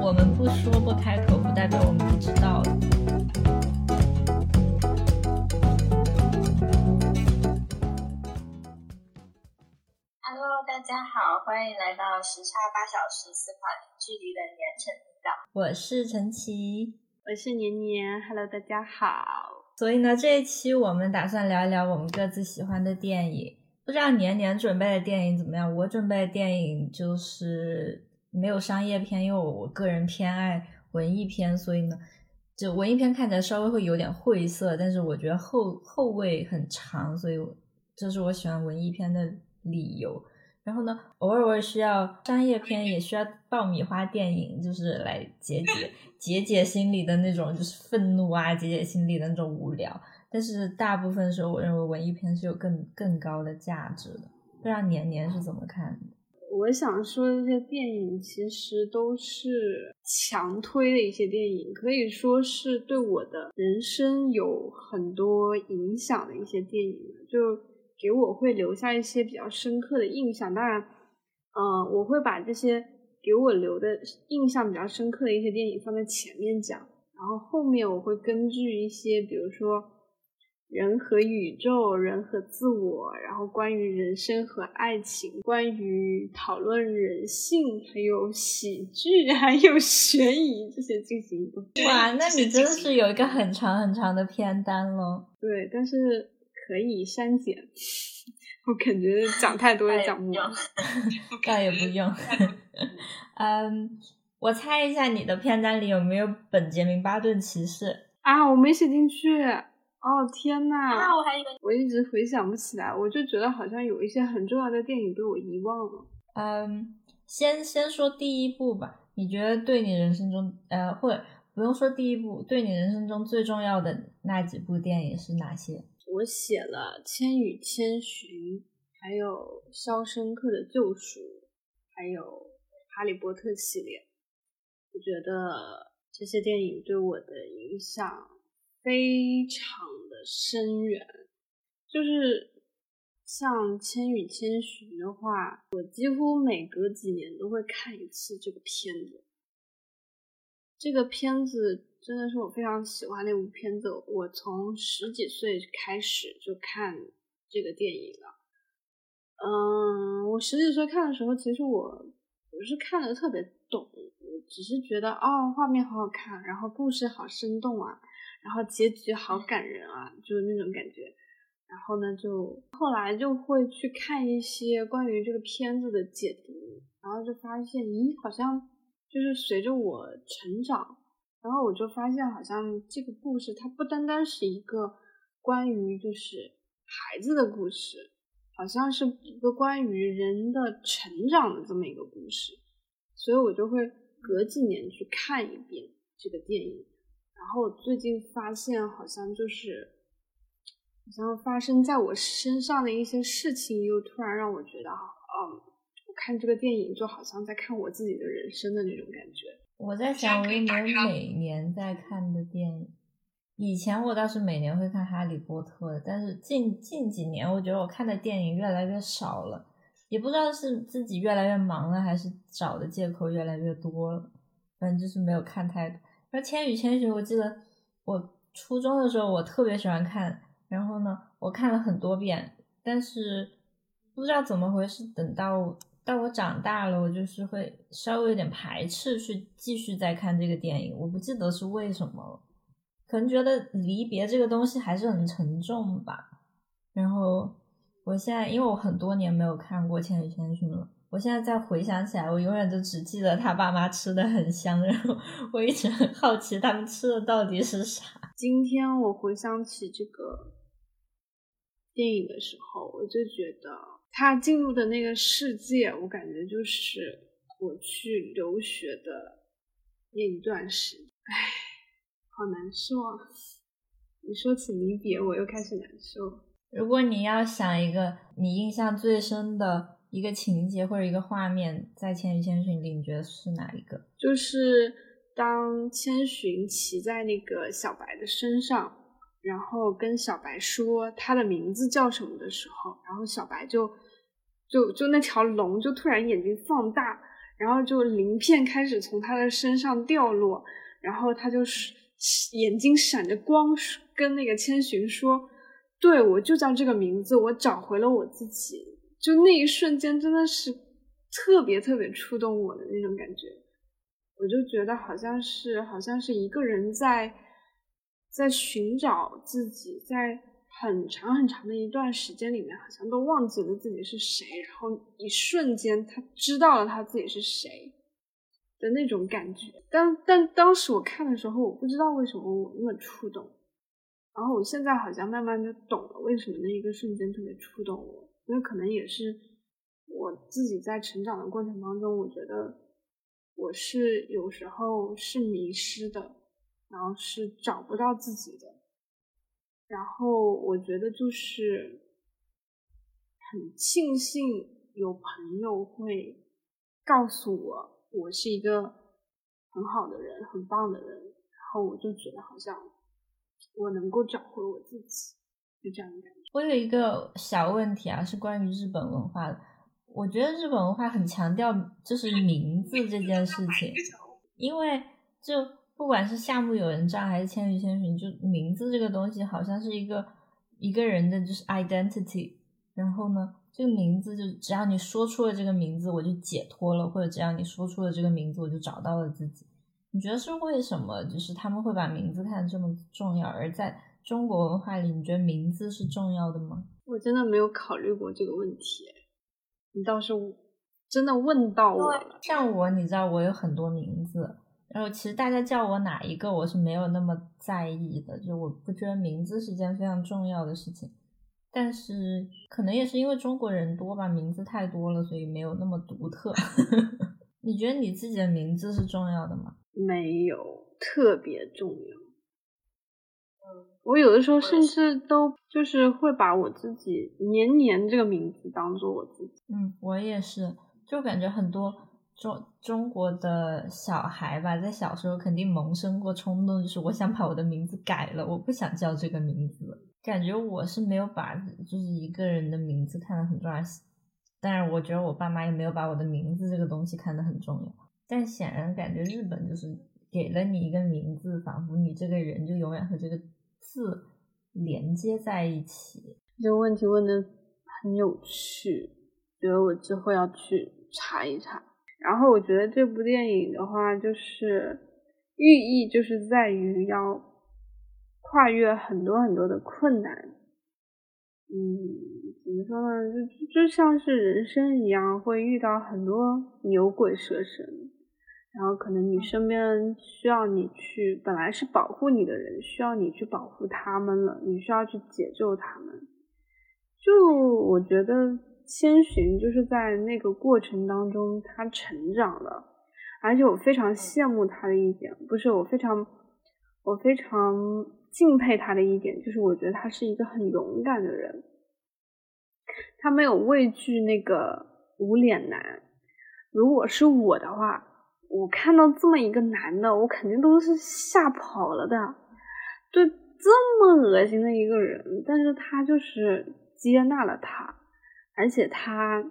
我们不说不开口，不代表我们不知道。Hello，大家好，欢迎来到时差八小时、四跨零距离的年程频道。我是陈琦，我是年年。Hello，大家好。所以呢，这一期我们打算聊一聊我们各自喜欢的电影。不知道年年准备的电影怎么样？我准备的电影就是没有商业片，因为我我个人偏爱文艺片，所以呢，就文艺片看起来稍微会有点晦涩，但是我觉得后后味很长，所以这是我喜欢文艺片的理由。然后呢，偶尔我也需要商业片，也需要爆米花电影，就是来解解解解心里的那种就是愤怒啊，解解心里的那种无聊。但是大部分时候，我认为文艺片是有更更高的价值的。不知道年年是怎么看的？我想说，这些电影其实都是强推的一些电影，可以说是对我的人生有很多影响的一些电影，就。给我会留下一些比较深刻的印象，当然，嗯，我会把这些给我留的印象比较深刻的一些电影放在前面讲，然后后面我会根据一些，比如说人和宇宙、人和自我，然后关于人生和爱情、关于讨论人性，还有喜剧，还有悬疑这些进行一个。哇，那你真的是有一个很长很长的片单喽。对，但是。可以删减，我感觉讲太多也讲不完，倒也不用。嗯，我猜一下你的片单里有没有《本杰明·巴顿骑士》啊？我没写进去。哦天呐！那我还以为我一直回想不起来，我就觉得好像有一些很重要的电影被我遗忘了。嗯，先先说第一部吧。你觉得对你人生中，呃，或者不用说第一部，对你人生中最重要的那几部电影是哪些？我写了《千与千寻》，还有《肖申克的救赎》，还有《哈利波特》系列。我觉得这些电影对我的影响非常的深远。就是像《千与千寻》的话，我几乎每隔几年都会看一次这个片子。这个片子。真的是我非常喜欢那部片子，我从十几岁开始就看这个电影了。嗯，我十几岁看的时候，其实我不是看的特别懂，我只是觉得哦，画面好好看，然后故事好生动啊，然后结局好感人啊，就是那种感觉。然后呢，就后来就会去看一些关于这个片子的解读，然后就发现，咦，好像就是随着我成长。然后我就发现，好像这个故事它不单单是一个关于就是孩子的故事，好像是一个关于人的成长的这么一个故事，所以我就会隔几年去看一遍这个电影。然后我最近发现，好像就是好像发生在我身上的一些事情，又突然让我觉得，嗯，我看这个电影就好像在看我自己的人生的那种感觉。我在想，我有没有每年在看的电影？以前我倒是每年会看《哈利波特》的，但是近近几年，我觉得我看的电影越来越少了，也不知道是自己越来越忙了，还是找的借口越来越多了。反正就是没有看太多。而《千与千寻》，我记得我初中的时候我特别喜欢看，然后呢，我看了很多遍，但是不知道怎么回事，等到。到我长大了，我就是会稍微有点排斥去继续再看这个电影。我不记得是为什么了，可能觉得离别这个东西还是很沉重吧。然后我现在，因为我很多年没有看过《千与千寻》了，我现在再回想起来，我永远都只记得他爸妈吃的很香，然后我一直很好奇他们吃的到底是啥。今天我回想起这个电影的时候，我就觉得。他进入的那个世界，我感觉就是我去留学的那一段时间，唉，好难受啊！你说起离别，我又开始难受。如果你要想一个你印象最深的一个情节或者一个画面，在《千与千寻》里，你觉得是哪一个？就是当千寻骑在那个小白的身上。然后跟小白说他的名字叫什么的时候，然后小白就就就那条龙就突然眼睛放大，然后就鳞片开始从他的身上掉落，然后他就是眼睛闪着光，跟那个千寻说：“对我就叫这个名字，我找回了我自己。”就那一瞬间，真的是特别特别触动我的那种感觉。我就觉得好像是好像是一个人在在寻找自己，在很长很长的一段时间里面，好像都忘记了自己是谁，然后一瞬间他知道了他自己是谁的那种感觉。但但当时我看的时候，我不知道为什么我那么触动，然后我现在好像慢慢的懂了为什么那一个瞬间特别触动我。那可能也是我自己在成长的过程当中，我觉得我是有时候是迷失的，然后是找不到自己的，然后我觉得就是很庆幸有朋友会告诉我，我是一个很好的人，很棒的人，然后我就觉得好像我能够找回我自己，就这样的感觉。我有一个小问题啊，是关于日本文化的。我觉得日本文化很强调就是名字这件事情，因为就不管是夏目友人帐还是千与千寻，就名字这个东西好像是一个一个人的就是 identity。然后呢，这个名字就只要你说出了这个名字，我就解脱了；或者只要你说出了这个名字，我就找到了自己。你觉得是为什么？就是他们会把名字看得这么重要，而在。中国文化里，你觉得名字是重要的吗？我真的没有考虑过这个问题，你倒是真的问到我了。像我，你知道我有很多名字，然后其实大家叫我哪一个，我是没有那么在意的，就我不觉得名字是件非常重要的事情。但是可能也是因为中国人多吧，名字太多了，所以没有那么独特。你觉得你自己的名字是重要的吗？没有，特别重要。我有的时候甚至都就是会把我自己年年这个名字当做我自己。嗯，我也是，就感觉很多中中国的小孩吧，在小时候肯定萌生过冲动，就是我想把我的名字改了，我不想叫这个名字。感觉我是没有把就是一个人的名字看得很重要，但是我觉得我爸妈也没有把我的名字这个东西看得很重要。但显然感觉日本就是给了你一个名字，仿佛你这个人就永远和这个。字连接在一起，这个问题问的很有趣，觉得我之后要去查一查。然后我觉得这部电影的话，就是寓意就是在于要跨越很多很多的困难。嗯，怎么说呢？就就像是人生一样，会遇到很多牛鬼蛇神。然后可能你身边需要你去，本来是保护你的人，需要你去保护他们了，你需要去解救他们。就我觉得千寻就是在那个过程当中他成长了，而且我非常羡慕他的一点，不是我非常我非常敬佩他的一点，就是我觉得他是一个很勇敢的人，他没有畏惧那个无脸男。如果是我的话。我看到这么一个男的，我肯定都是吓跑了的。对，这么恶心的一个人，但是他就是接纳了他，而且他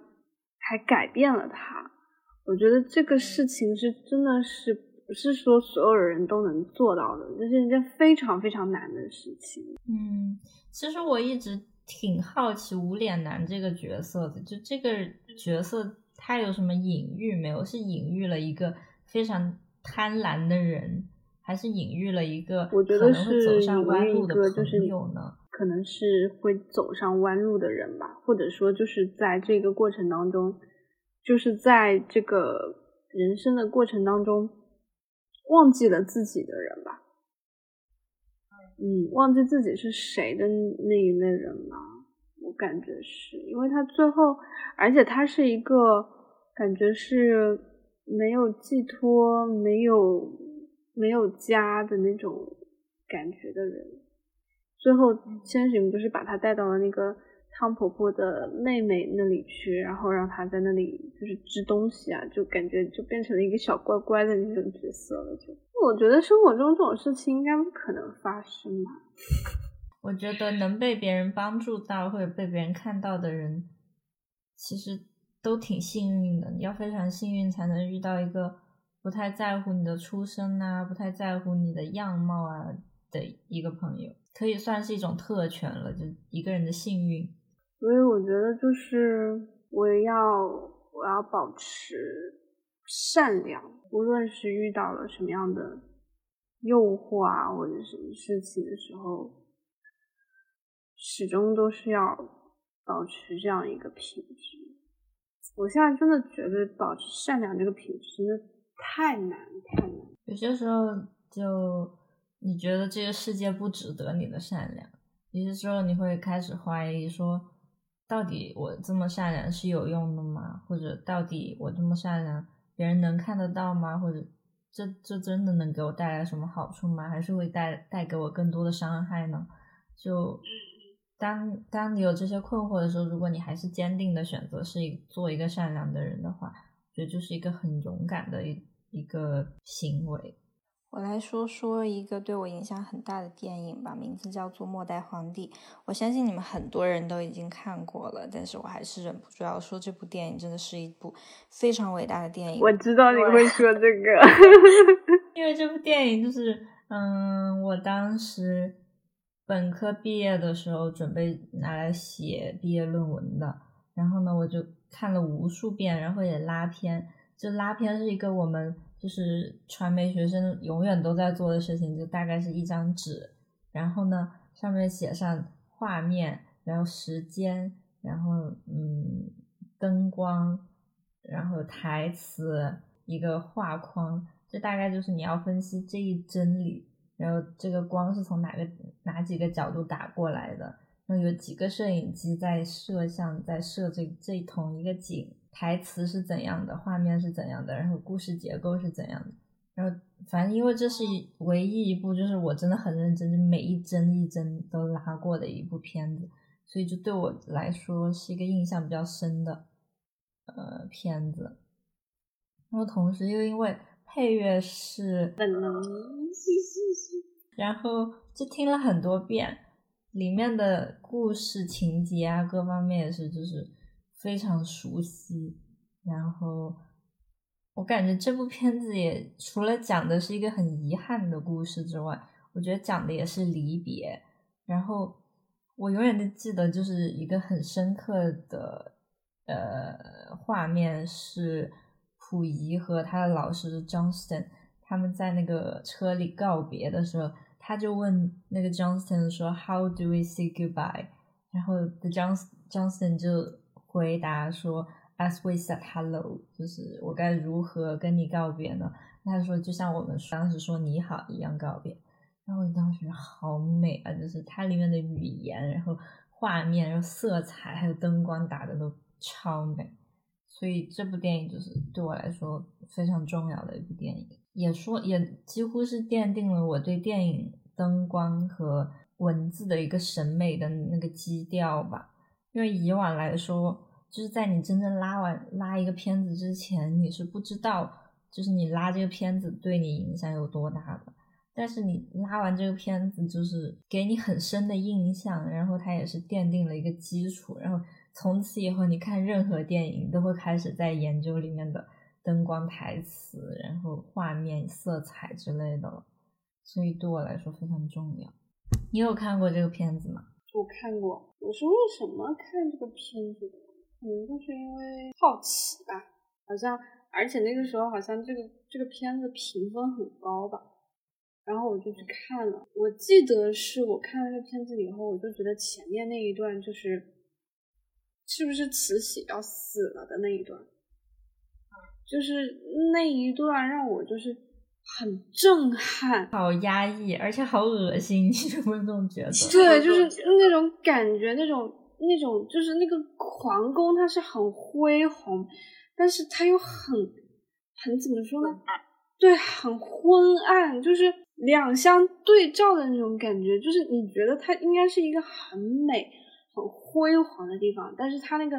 还改变了他。我觉得这个事情是真的是不是说所有人都能做到的，这是一件非常非常难的事情。嗯，其实我一直挺好奇无脸男这个角色的，就这个角色他有什么隐喻没有？是隐喻了一个。非常贪婪的人，还是隐喻了一个我觉得是走上弯路的朋友呢？可能是会走上弯路的人吧，或者说就是在这个过程当中，就是在这个人生的过程当中，忘记了自己的人吧。嗯，忘记自己是谁的那一类人吧，我感觉是因为他最后，而且他是一个感觉是。没有寄托，没有没有家的那种感觉的人，最后千寻不是把他带到了那个汤婆婆的妹妹那里去，然后让他在那里就是织东西啊，就感觉就变成了一个小乖乖的那种角色了。就我觉得生活中这种事情应该不可能发生吧。我觉得能被别人帮助到或者被别人看到的人，其实都挺幸运的。你要非常幸运才能遇到一个不太在乎你的出身啊，不太在乎你的样貌啊的一个朋友，可以算是一种特权了，就一个人的幸运。所以我觉得就是我要我要保持善良，无论是遇到了什么样的诱惑啊或者什么事情的时候，始终都是要保持这样一个品质。我现在真的觉得保持善良这个品质真的太难太难。有些时候就你觉得这个世界不值得你的善良，有些时候你会开始怀疑说。到底我这么善良是有用的吗？或者到底我这么善良，别人能看得到吗？或者这这真的能给我带来什么好处吗？还是会带带给我更多的伤害呢？就当当你有这些困惑的时候，如果你还是坚定的选择是做一个善良的人的话，我觉得就是一个很勇敢的一一个行为。我来说说一个对我影响很大的电影吧，名字叫做《末代皇帝》。我相信你们很多人都已经看过了，但是我还是忍不住要说，这部电影真的是一部非常伟大的电影。我知道你会说这个，因为这部电影就是，嗯，我当时本科毕业的时候准备拿来写毕业论文的，然后呢，我就看了无数遍，然后也拉片。就拉片是一个我们。就是传媒学生永远都在做的事情，就大概是一张纸，然后呢，上面写上画面，然后时间，然后嗯，灯光，然后台词，一个画框，这大概就是你要分析这一帧里，然后这个光是从哪个哪几个角度打过来的，然后有几个摄影机在摄像，在摄这这同一个景。台词是怎样的，画面是怎样的，然后故事结构是怎样的，然后反正因为这是唯一一部就是我真的很认真，就每一帧一帧都拉过的一部片子，所以就对我来说是一个印象比较深的呃片子。然后同时又因为配乐是本能，然后就听了很多遍，里面的故事情节啊各方面也是就是。非常熟悉，然后我感觉这部片子也除了讲的是一个很遗憾的故事之外，我觉得讲的也是离别。然后我永远都记得，就是一个很深刻的呃画面是溥仪和他的老师 Johnston 他们在那个车里告别的时候，他就问那个 Johnston 说 “How do we say goodbye？” 然后 The John Johnston 就。回答说，As we said hello，就是我该如何跟你告别呢？他说，就像我们当时说你好一样告别。然后当时好美啊，就是它里面的语言，然后画面，然后色彩，还有灯光打的都超美。所以这部电影就是对我来说非常重要的一部电影，也说也几乎是奠定了我对电影灯光和文字的一个审美的那个基调吧。因为以往来说，就是在你真正拉完拉一个片子之前，你是不知道，就是你拉这个片子对你影响有多大的。但是你拉完这个片子，就是给你很深的印象，然后它也是奠定了一个基础，然后从此以后你看任何电影都会开始在研究里面的灯光、台词，然后画面、色彩之类的了。所以对我来说非常重要。你有看过这个片子吗？我看过，我是为什么看这个片子的？可能就是因为好奇吧。好像，而且那个时候好像这个这个片子评分很高吧，然后我就去看了。我记得是我看了这个片子以后，我就觉得前面那一段就是，是不是慈禧要死了的那一段，就是那一段让我就是。很震撼，好压抑，而且好恶心，你有没有觉得？对，就是那种感觉，那种那种，就是那个皇宫，它是很恢宏，但是它又很很怎么说呢？对，很昏暗，就是两相对照的那种感觉，就是你觉得它应该是一个很美、很辉煌的地方，但是它那个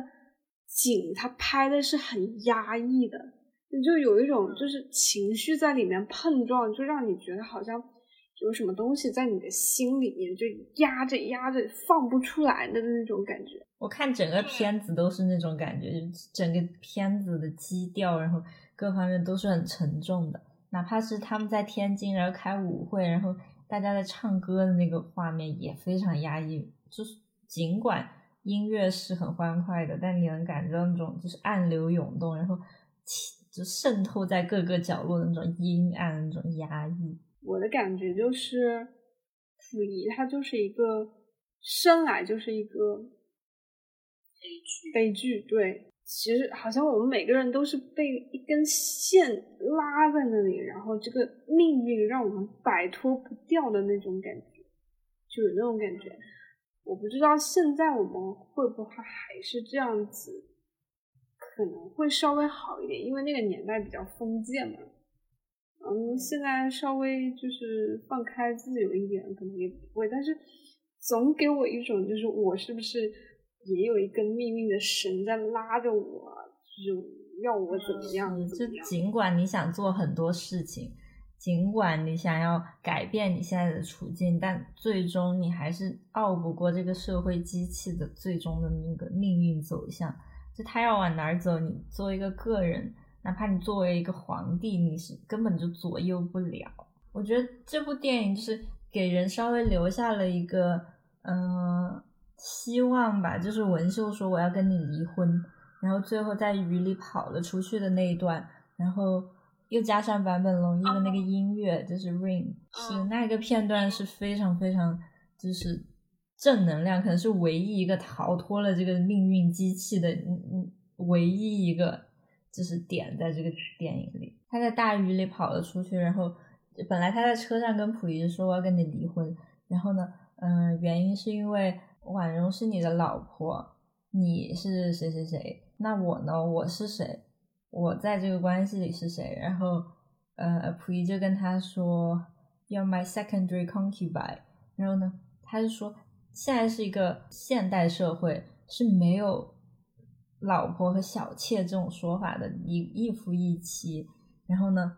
景，它拍的是很压抑的。你就有一种就是情绪在里面碰撞，就让你觉得好像有什么东西在你的心里面就压着压着放不出来的那种感觉。我看整个片子都是那种感觉，就整个片子的基调，然后各方面都是很沉重的。哪怕是他们在天津，然后开舞会，然后大家在唱歌的那个画面也非常压抑。就是尽管音乐是很欢快的，但你能感觉到那种就是暗流涌动，然后就渗透在各个角落的那种阴暗、那种压抑。我的感觉就是，溥仪他就是一个生来就是一个悲剧，悲剧。对，其实好像我们每个人都是被一根线拉在那里，然后这个命运让我们摆脱不掉的那种感觉，就有那种感觉。我不知道现在我们会不会还是这样子。可能会稍微好一点，因为那个年代比较封建嘛。嗯，现在稍微就是放开自由一点，可能也不会。但是总给我一种，就是我是不是也有一根命运的绳在拉着我，就是要我怎么样？就尽管你想做很多事情，尽管你想要改变你现在的处境，但最终你还是拗不过这个社会机器的最终的那个命运走向。就他要往哪儿走，你作为一个个人，哪怕你作为一个皇帝，你是根本就左右不了。我觉得这部电影就是给人稍微留下了一个嗯希望吧，就是文秀说我要跟你离婚，然后最后在雨里跑了出去的那一段，然后又加上坂本龙一的那个音乐，就是《Rain》，是那个片段是非常非常就是。正能量可能是唯一一个逃脱了这个命运机器的，嗯嗯，唯一一个就是点在这个电影里。他在大雨里跑了出去，然后本来他在车上跟溥仪说我要跟你离婚，然后呢，嗯，原因是因为婉容是你的老婆，你是谁谁谁，那我呢，我是谁，我在这个关系里是谁？然后，呃，溥仪就跟他说，You're my secondary concubine。然后呢，他就说。现在是一个现代社会，是没有老婆和小妾这种说法的，一一夫一妻。然后呢，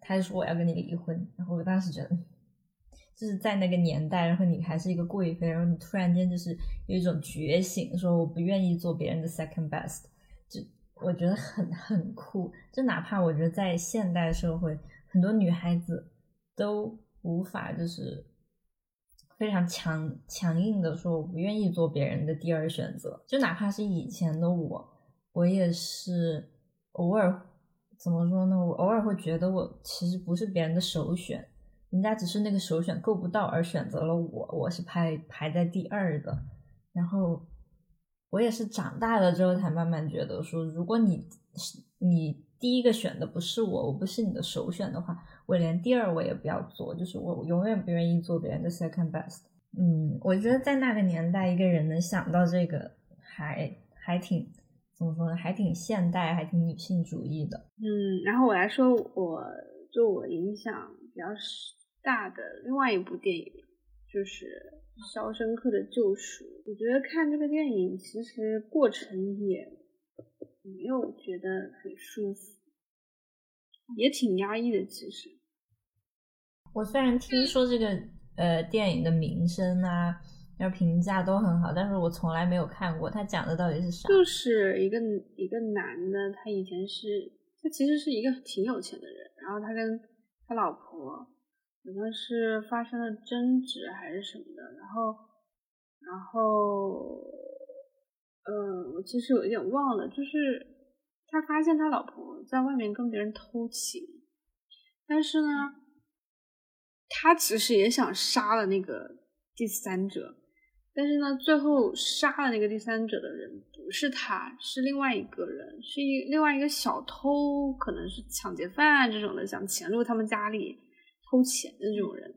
他就说我要跟你离婚。然后我当时觉得，就是在那个年代，然后你还是一个贵妃，然后你突然间就是有一种觉醒，说我不愿意做别人的 second best，我觉得很很酷。就哪怕我觉得在现代社会，很多女孩子都无法就是。非常强强硬的说，我不愿意做别人的第二选择。就哪怕是以前的我，我也是偶尔怎么说呢？我偶尔会觉得我其实不是别人的首选，人家只是那个首选够不到而选择了我，我是排排在第二的。然后我也是长大了之后才慢慢觉得说，如果你你第一个选的不是我，我不是你的首选的话。我连第二我也不要做，就是我永远不愿意做别人的 second best。嗯，我觉得在那个年代，一个人能想到这个，还还挺怎么说呢？还挺现代，还挺女性主义的。嗯，然后我来说，我对我影响比较大的另外一部电影，就是《肖申克的救赎》。我觉得看这个电影，其实过程也没有觉得很舒服，也挺压抑的，其实。我虽然听说这个呃电影的名声啊，要评价都很好，但是我从来没有看过。他讲的到底是啥？就是一个一个男的，他以前是他其实是一个挺有钱的人，然后他跟他老婆好像是发生了争执还是什么的，然后然后嗯，我其实有一点忘了，就是他发现他老婆在外面跟别人偷情，但是呢。他其实也想杀了那个第三者，但是呢，最后杀了那个第三者的人不是他，是另外一个人，是一另外一个小偷，可能是抢劫犯这种的，想潜入他们家里偷钱的这种人。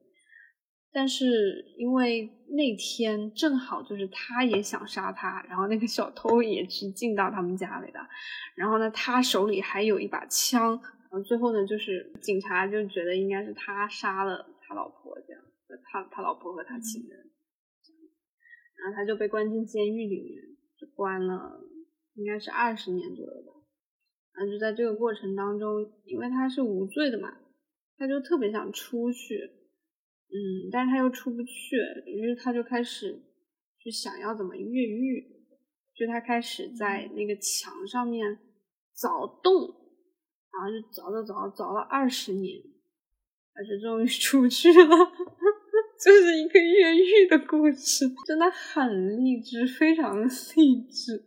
但是因为那天正好就是他也想杀他，然后那个小偷也是进到他们家里的，然后呢，他手里还有一把枪，然后最后呢，就是警察就觉得应该是他杀了他。老婆这样，他他老婆和他情人，然后他就被关进监狱里面，就关了，应该是二十年左右吧。然后就在这个过程当中，因为他是无罪的嘛，他就特别想出去，嗯，但是他又出不去，于是他就开始去想要怎么越狱，就他开始在那个墙上面凿洞，然后就凿凿凿凿了二十年，而且终于出去了。这是一个越狱的故事，真的很励志，非常的励志。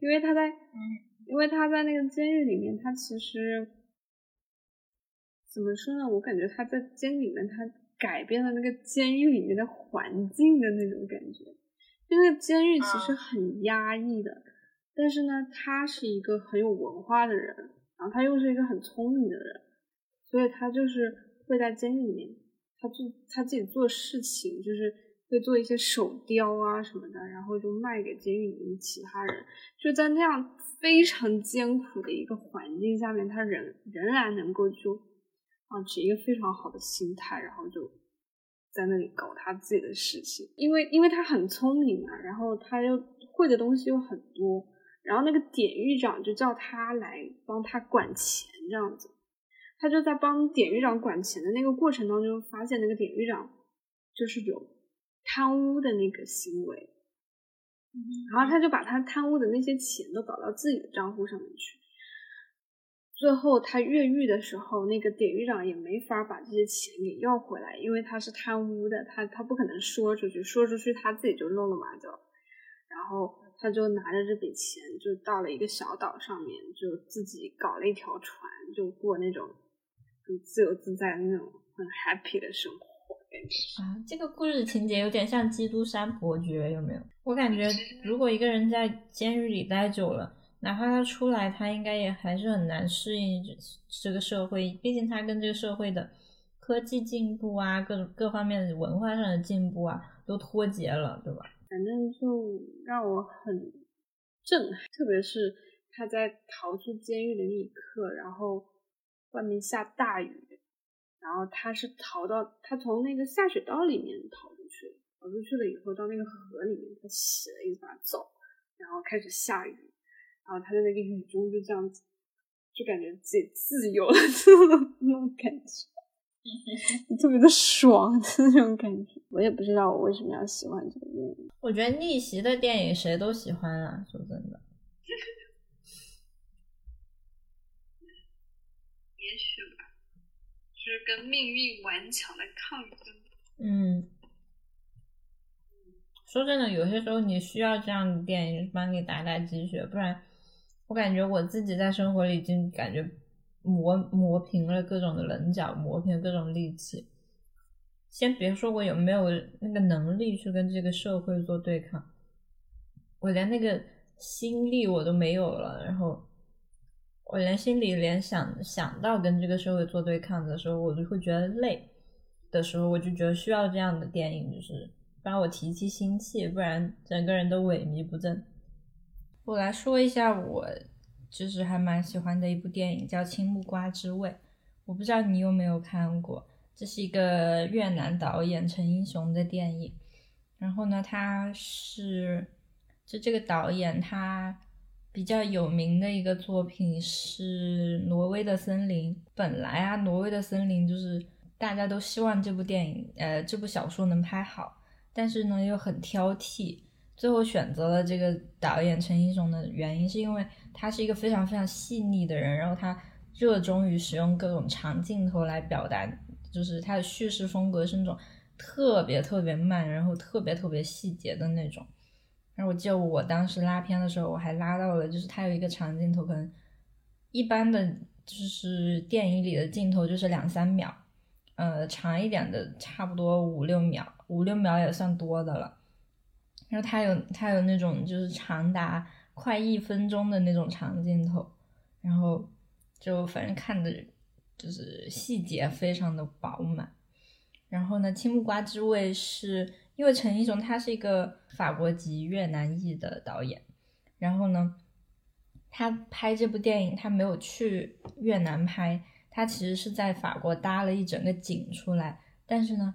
因为他在，因为他在那个监狱里面，他其实怎么说呢？我感觉他在监狱里面，他改变了那个监狱里面的环境的那种感觉。因为监狱其实很压抑的，但是呢，他是一个很有文化的人，然后他又是一个很聪明的人，所以他就是会在监狱里面。他做他自己做事情，就是会做一些手雕啊什么的，然后就卖给监狱里面其他人。就在那样非常艰苦的一个环境下面，他仍仍然能够就啊持一个非常好的心态，然后就在那里搞他自己的事情。因为因为他很聪明嘛，然后他又会的东西又很多，然后那个典狱长就叫他来帮他管钱这样子。他就在帮典狱长管钱的那个过程当中，发现那个典狱长就是有贪污的那个行为，然后他就把他贪污的那些钱都搞到自己的账户上面去。最后他越狱的时候，那个典狱长也没法把这些钱给要回来，因为他是贪污的，他他不可能说出去，说出去他自己就露了马脚。然后他就拿着这笔钱，就到了一个小岛上面，就自己搞了一条船，就过那种。很自由自在的那种很 happy 的生活，感觉啊，这个故事情节有点像《基督山伯爵》，有没有？我感觉如果一个人在监狱里待久了，哪怕他出来，他应该也还是很难适应这个社会，毕竟他跟这个社会的科技进步啊，各种各方面的文化上的进步啊，都脱节了，对吧？反正就让我很震撼，特别是他在逃出监狱的那一刻，然后。外面下大雨，然后他是逃到他从那个下水道里面逃出去，逃出去了以后到那个河里面，他洗了一把澡，然后开始下雨，然后他在那个雨中就这样子，就感觉自己自由了 那种感觉，特别的爽 的那种感觉。我也不知道我为什么要喜欢这个电影。我觉得逆袭的电影谁都喜欢啊，说真的。也许吧，就是跟命运顽强的抗争。嗯，说真的，有些时候你需要这样的电影帮你打打鸡血，不然我感觉我自己在生活里已经感觉磨磨平了各种的棱角，磨平了各种戾气。先别说我有没有那个能力去跟这个社会做对抗，我连那个心力我都没有了，然后。我连心里连想想到跟这个社会做对抗的时候，我就会觉得累的时候，我就觉得需要这样的电影，就是帮我提提心气，不然整个人都萎靡不振。我来说一下我就是还蛮喜欢的一部电影，叫《青木瓜之味》，我不知道你有没有看过，这是一个越南导演陈英雄的电影。然后呢，他是就这个导演他。比较有名的一个作品是《挪威的森林》。本来啊，《挪威的森林》就是大家都希望这部电影，呃，这部小说能拍好，但是呢又很挑剔。最后选择了这个导演陈英雄的原因，是因为他是一个非常非常细腻的人，然后他热衷于使用各种长镜头来表达，就是他的叙事风格是那种特别特别慢，然后特别特别细节的那种。然后我记得我当时拉片的时候，我还拉到了，就是他有一个长镜头，可能一般的就是电影里的镜头就是两三秒，呃，长一点的差不多五六秒，五六秒也算多的了。然后他有他有那种就是长达快一分钟的那种长镜头，然后就反正看的就是细节非常的饱满。然后呢，青木瓜之味是。因为陈英雄他是一个法国籍越南裔的导演，然后呢，他拍这部电影他没有去越南拍，他其实是在法国搭了一整个景出来，但是呢，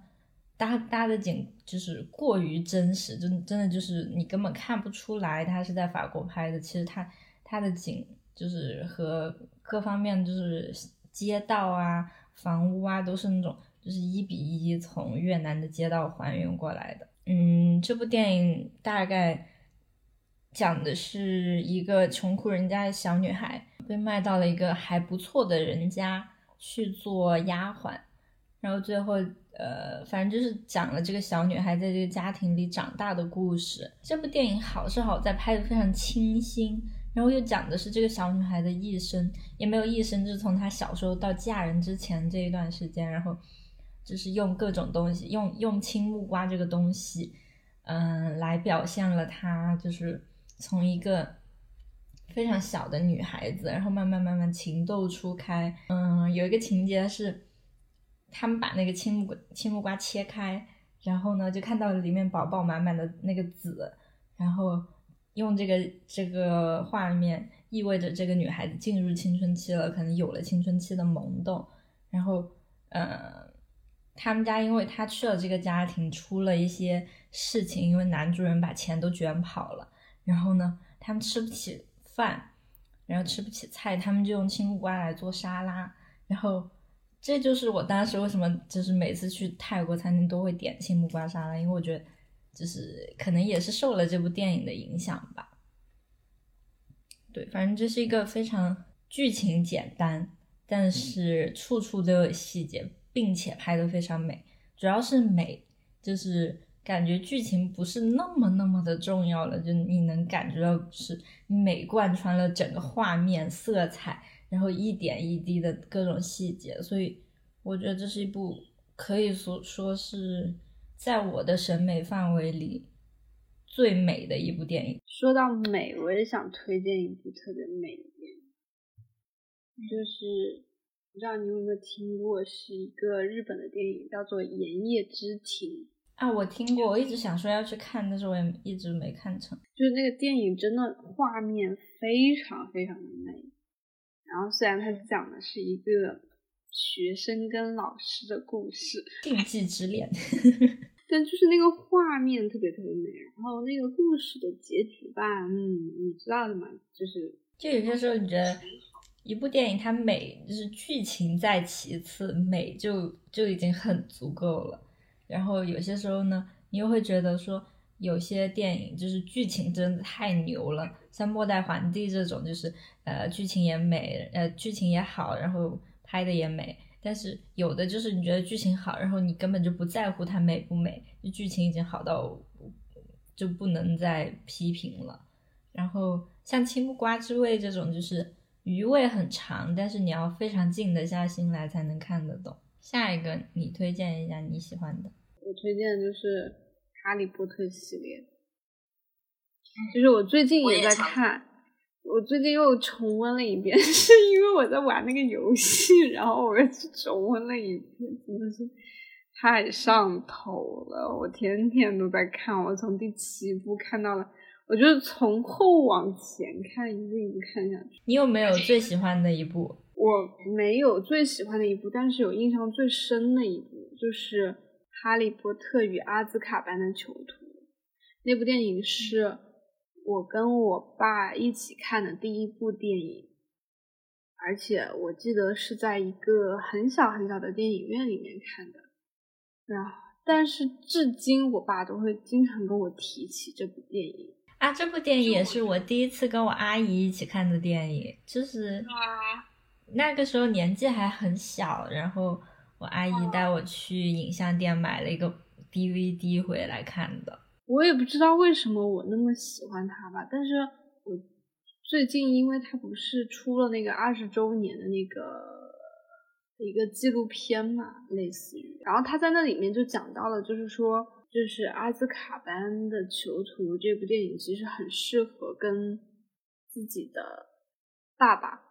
搭搭的景就是过于真实，真真的就是你根本看不出来他是在法国拍的，其实他他的景就是和各方面就是街道啊、房屋啊都是那种。就是一比一从越南的街道还原过来的。嗯，这部电影大概讲的是一个穷苦人家的小女孩被卖到了一个还不错的人家去做丫鬟，然后最后呃，反正就是讲了这个小女孩在这个家庭里长大的故事。这部电影好是好在拍的非常清新。然后又讲的是这个小女孩的一生，也没有一生，就是从她小时候到嫁人之前这一段时间，然后就是用各种东西，用用青木瓜这个东西，嗯，来表现了她就是从一个非常小的女孩子，然后慢慢慢慢情窦初开。嗯，有一个情节是，他们把那个青木青木瓜切开，然后呢就看到里面饱饱满满的那个籽，然后。用这个这个画面意味着这个女孩子进入青春期了，可能有了青春期的萌动。然后，呃，他们家因为他去了这个家庭，出了一些事情，因为男主人把钱都卷跑了。然后呢，他们吃不起饭，然后吃不起菜，他们就用青木瓜来做沙拉。然后，这就是我当时为什么就是每次去泰国餐厅都会点青木瓜沙拉，因为我觉得。就是可能也是受了这部电影的影响吧，对，反正这是一个非常剧情简单，但是处处都有细节，并且拍的非常美，主要是美，就是感觉剧情不是那么那么的重要了，就你能感觉到是美贯穿了整个画面色彩，然后一点一滴的各种细节，所以我觉得这是一部可以说说是。在我的审美范围里，最美的一部电影。说到美，我也想推荐一部特别美的电影，就是不知道你有没有听过，是一个日本的电影，叫做《盐业之庭》啊。我听过，我一直想说要去看，但是我也一直没看成。就是那个电影真的画面非常非常的美，然后虽然它讲的是一个。学生跟老师的故事，禁忌之恋，但就是那个画面特别特别美，然后那个故事的结局吧，嗯，你知道的嘛，就是就有些时候你觉得一部电影它美，就是剧情在其次，美就就已经很足够了。然后有些时候呢，你又会觉得说有些电影就是剧情真的太牛了，像《末代皇帝》这种，就是呃剧情也美，呃剧情也好，然后。拍的也美，但是有的就是你觉得剧情好，然后你根本就不在乎它美不美，就剧情已经好到就不能再批评了。然后像《青木瓜之味》这种，就是余味很长，但是你要非常静得下心来才能看得懂。下一个你推荐一下你喜欢的，我推荐就是《哈利波特》系列，就是我最近也在看。我最近又重温了一遍，是因为我在玩那个游戏，然后我又去重温了一遍，真的是太上头了。我天天都在看，我从第七部看到了，我就是从后往前看，一步一步看下去。你有没有最喜欢的一部？我没有最喜欢的一部，但是有印象最深的一部，就是《哈利波特与阿兹卡班的囚徒》那部电影是。我跟我爸一起看的第一部电影，而且我记得是在一个很小很小的电影院里面看的。然后，但是至今我爸都会经常跟我提起这部电影啊。这部电影也是我第一次跟我阿姨一起看的电影，就是那个时候年纪还很小，然后我阿姨带我去影像店买了一个 DVD 回来看的。我也不知道为什么我那么喜欢他吧，但是我最近因为他不是出了那个二十周年的那个一个纪录片嘛，类似于，然后他在那里面就讲到了，就是说，就是阿兹卡班的囚徒这部电影其实很适合跟自己的爸爸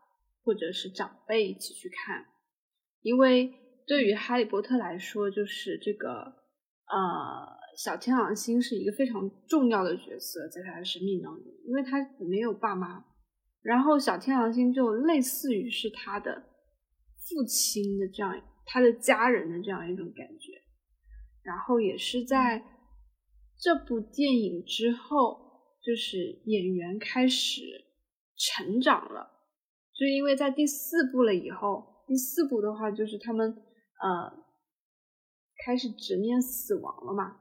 或者是长辈一起去看，因为对于哈利波特来说，就是这个呃。小天狼星是一个非常重要的角色，在他的生命当中，因为他没有爸妈，然后小天狼星就类似于是他的父亲的这样，他的家人的这样一种感觉。然后也是在这部电影之后，就是演员开始成长了，就因为在第四部了以后，第四部的话就是他们呃。开始直面死亡了嘛，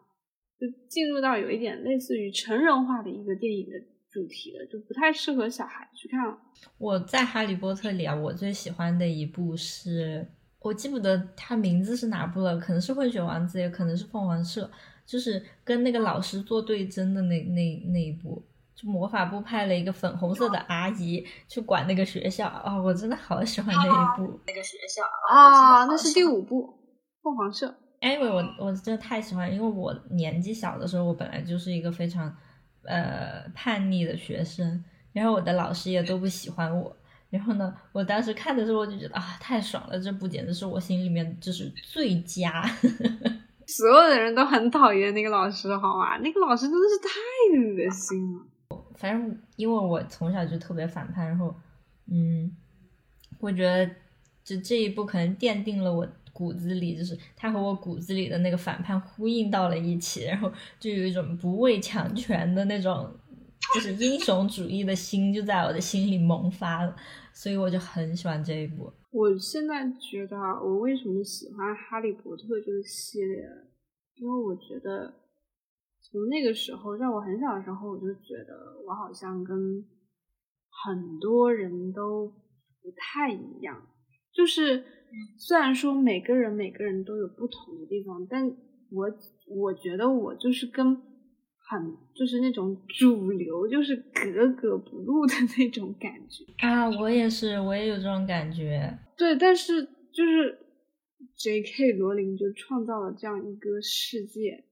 就进入到有一点类似于成人化的一个电影的主题了，就不太适合小孩去看。我在《哈利波特》里啊，我最喜欢的一部是，我记不得它名字是哪部了，可能是《混血王子》，也可能是《凤凰社》，就是跟那个老师做对针的那那那一部。就魔法部派了一个粉红色的阿姨去管那个学校啊，我真的好喜欢那一部。那个学校啊，那是第五部《凤凰社》。哎，我我我真的太喜欢，因为我年纪小的时候，我本来就是一个非常呃叛逆的学生，然后我的老师也都不喜欢我。然后呢，我当时看的时候，我就觉得啊，太爽了！这部简直是我心里面就是最佳。所有的人都很讨厌那个老师，好吗？那个老师真的是太恶心了。反正因为我从小就特别反叛，然后，嗯，我觉得就这一步可能奠定了我骨子里，就是他和我骨子里的那个反叛呼应到了一起，然后就有一种不畏强权的那种，就是英雄主义的心就在我的心里萌发了，所以我就很喜欢这一部。我现在觉得我为什么喜欢《哈利波特》这个系列，因为我觉得。从那个时候，在我很小的时候，我就觉得我好像跟很多人都不太一样。就是虽然说每个人每个人都有不同的地方，但我我觉得我就是跟很就是那种主流就是格格不入的那种感觉啊！我也是，我也有这种感觉。对，但是就是 J.K. 罗琳就创造了这样一个世界。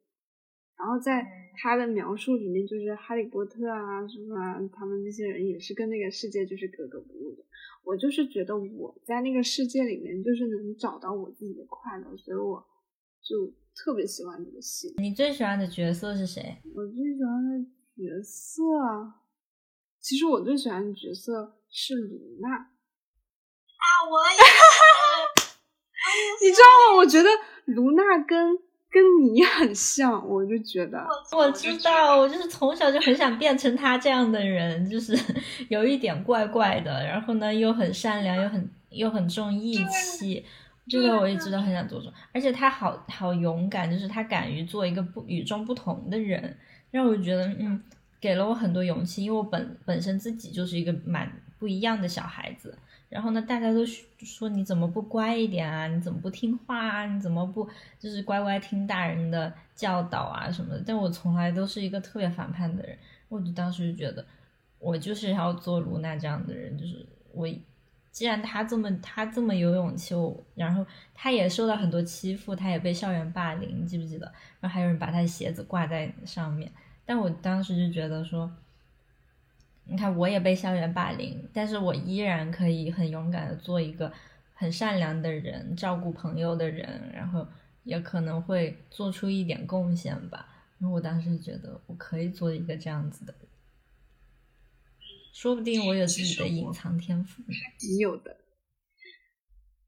然后在他的描述里面，就是哈利波特啊什么，他们那些人也是跟那个世界就是格格不入的。我就是觉得我在那个世界里面，就是能找到我自己的快乐，所以我就特别喜欢这个戏。你最喜欢的角色是谁？我最喜欢的角色，其实我最喜欢的角色是卢娜。啊，我也。你知道吗？我觉得卢娜跟。跟你很像，我就觉得我知道，我就是从小就很想变成他这样的人，就是 有一点怪怪的，然后呢又很善良，又很又很重义气，这个我一直都很想做做。而且他好好勇敢，就是他敢于做一个不与众不同的人，让我觉得嗯，给了我很多勇气，因为我本本身自己就是一个蛮不一样的小孩子。然后呢，大家都说你怎么不乖一点啊？你怎么不听话啊？你怎么不就是乖乖听大人的教导啊什么的？但我从来都是一个特别反叛的人。我就当时就觉得，我就是要做卢娜这样的人。就是我，既然他这么他这么有勇气，我然后他也受到很多欺负，他也被校园霸凌，记不记得？然后还有人把他的鞋子挂在上面。但我当时就觉得说。你看，我也被校园霸凌，但是我依然可以很勇敢的做一个很善良的人，照顾朋友的人，然后也可能会做出一点贡献吧。然后我当时觉得我可以做一个这样子的人，说不定我有自己的隐藏天赋。你有的。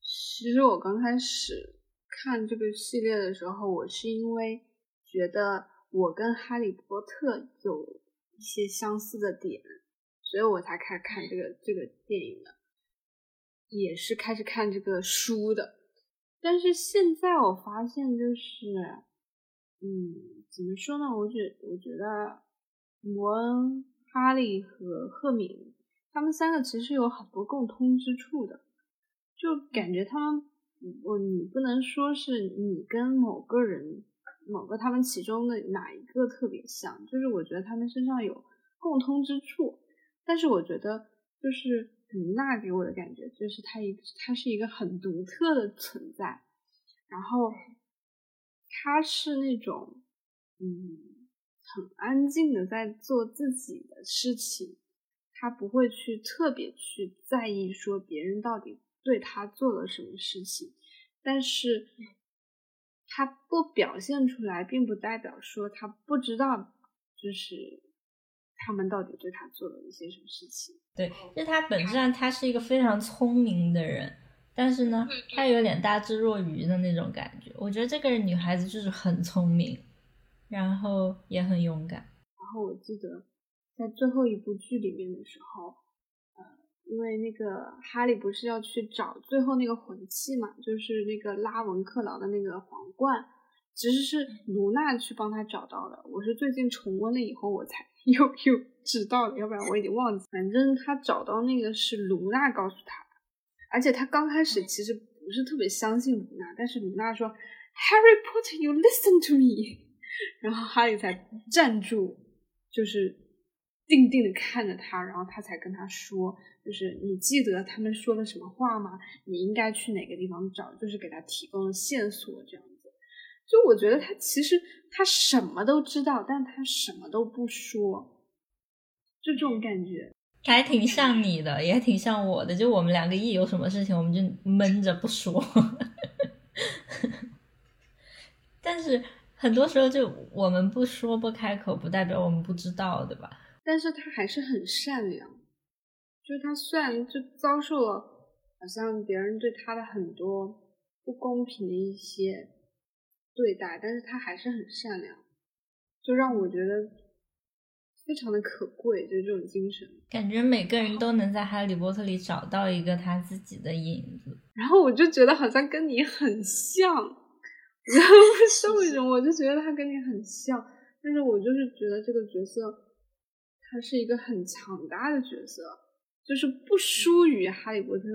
其实我刚开始看这个系列的时候，我是因为觉得我跟哈利波特有一些相似的点。所以我才开始看这个这个电影的，也是开始看这个书的。但是现在我发现，就是，嗯，怎么说呢？我觉我觉得，摩恩、哈利和赫敏他们三个其实有很多共通之处的，就感觉他们，我你不能说是你跟某个人、某个他们其中的哪一个特别像，就是我觉得他们身上有共通之处。但是我觉得，就是卢娜给我的感觉，就是她一她是一个很独特的存在，然后她是那种嗯很安静的在做自己的事情，她不会去特别去在意说别人到底对她做了什么事情，但是她不表现出来，并不代表说她不知道，就是。他们到底对他做了一些什么事情？对，就他本质上他是一个非常聪明的人，但是呢，他有点大智若愚的那种感觉。我觉得这个女孩子就是很聪明，然后也很勇敢。然后我记得在最后一部剧里面的时候，呃，因为那个哈利不是要去找最后那个魂器嘛，就是那个拉文克劳的那个皇冠，其实是卢娜去帮他找到的。我是最近重温了以后，我才 又又知道了，要不然我已经忘记。反正他找到那个是卢娜告诉他，而且他刚开始其实不是特别相信卢娜，但是卢娜说 “Harry Potter，you listen to me”，然后哈利才站住，就是定定的看着他，然后他才跟他说，就是你记得他们说了什么话吗？你应该去哪个地方找，就是给他提供了线索，这样。就我觉得他其实他什么都知道，但他什么都不说，就这种感觉。他还挺像你的，也挺像我的。就我们两个一有什么事情，我们就闷着不说。但是很多时候，就我们不说不开口，不代表我们不知道，对吧？但是他还是很善良。就他虽然就遭受了好像别人对他的很多不公平的一些。对待，但是他还是很善良，就让我觉得非常的可贵，就这种精神。感觉每个人都能在哈利波特里找到一个他自己的影子，然后我就觉得好像跟你很像，然后不知道为什么，我就觉得他跟你很像，但是我就是觉得这个角色他是一个很强大的角色，就是不输于哈利波特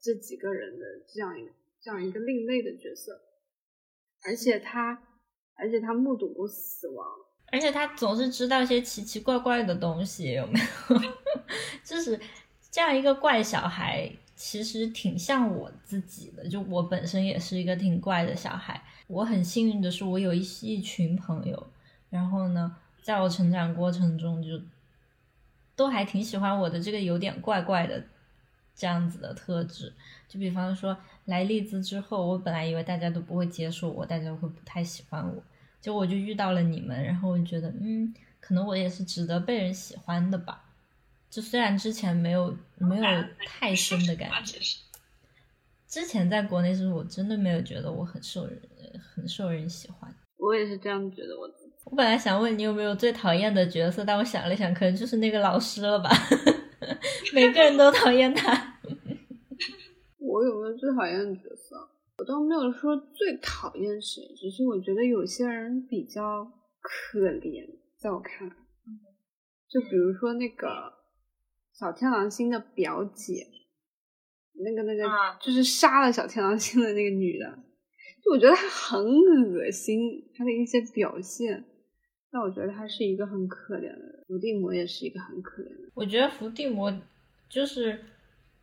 这几个人的这样一个这样一个另类的角色。而且他，而且他目睹过死亡，而且他总是知道一些奇奇怪怪的东西，有没有？就是这样一个怪小孩，其实挺像我自己的。就我本身也是一个挺怪的小孩。我很幸运的是，我有一一群朋友，然后呢，在我成长过程中，就都还挺喜欢我的这个有点怪怪的这样子的特质。就比方说。来利兹之后，我本来以为大家都不会接受我，大家会不太喜欢我，结果我就遇到了你们，然后我就觉得，嗯，可能我也是值得被人喜欢的吧。就虽然之前没有没有太深的感觉，之前在国内时候，我真的没有觉得我很受人很受人喜欢。我也是这样觉得，我自己。我本来想问你有没有最讨厌的角色，但我想了想，可能就是那个老师了吧。每个人都讨厌他。我有没有最讨厌的角色？我倒没有说最讨厌谁，只是我觉得有些人比较可怜，在我看来，就比如说那个小天狼星的表姐，那个那个就是杀了小天狼星的那个女的，就我觉得她很恶心，她的一些表现，但我觉得她是一个很可怜的人。伏地魔也是一个很可怜的。我觉得伏地魔就是，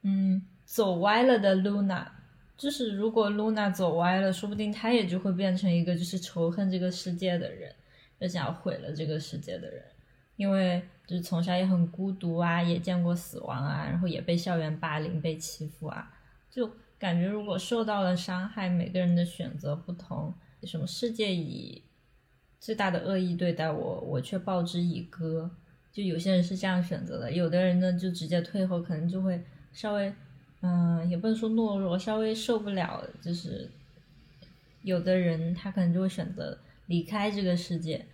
嗯。走歪了的露娜，就是如果露娜走歪了，说不定她也就会变成一个就是仇恨这个世界的人，就想要毁了这个世界的人。因为就是从小也很孤独啊，也见过死亡啊，然后也被校园霸凌、被欺负啊，就感觉如果受到了伤害，每个人的选择不同，什么世界以最大的恶意对待我，我却报之以歌，就有些人是这样选择的，有的人呢就直接退后，可能就会稍微。嗯，也不能说懦弱，稍微受不了，就是有的人他可能就会选择离开这个世界，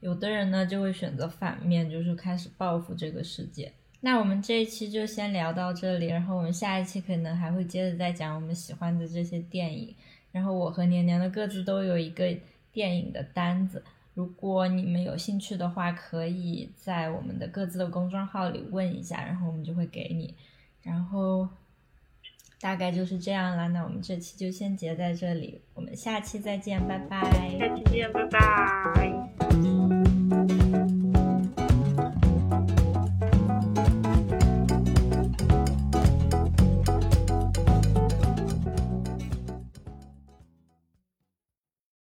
有的人呢就会选择反面，就是开始报复这个世界。那我们这一期就先聊到这里，然后我们下一期可能还会接着再讲我们喜欢的这些电影。然后我和年年的各自都有一个电影的单子，如果你们有兴趣的话，可以在我们的各自的公众号里问一下，然后我们就会给你。然后。大概就是这样了，那我们这期就先结在这里，我们下期再见，拜拜。下期见，拜拜。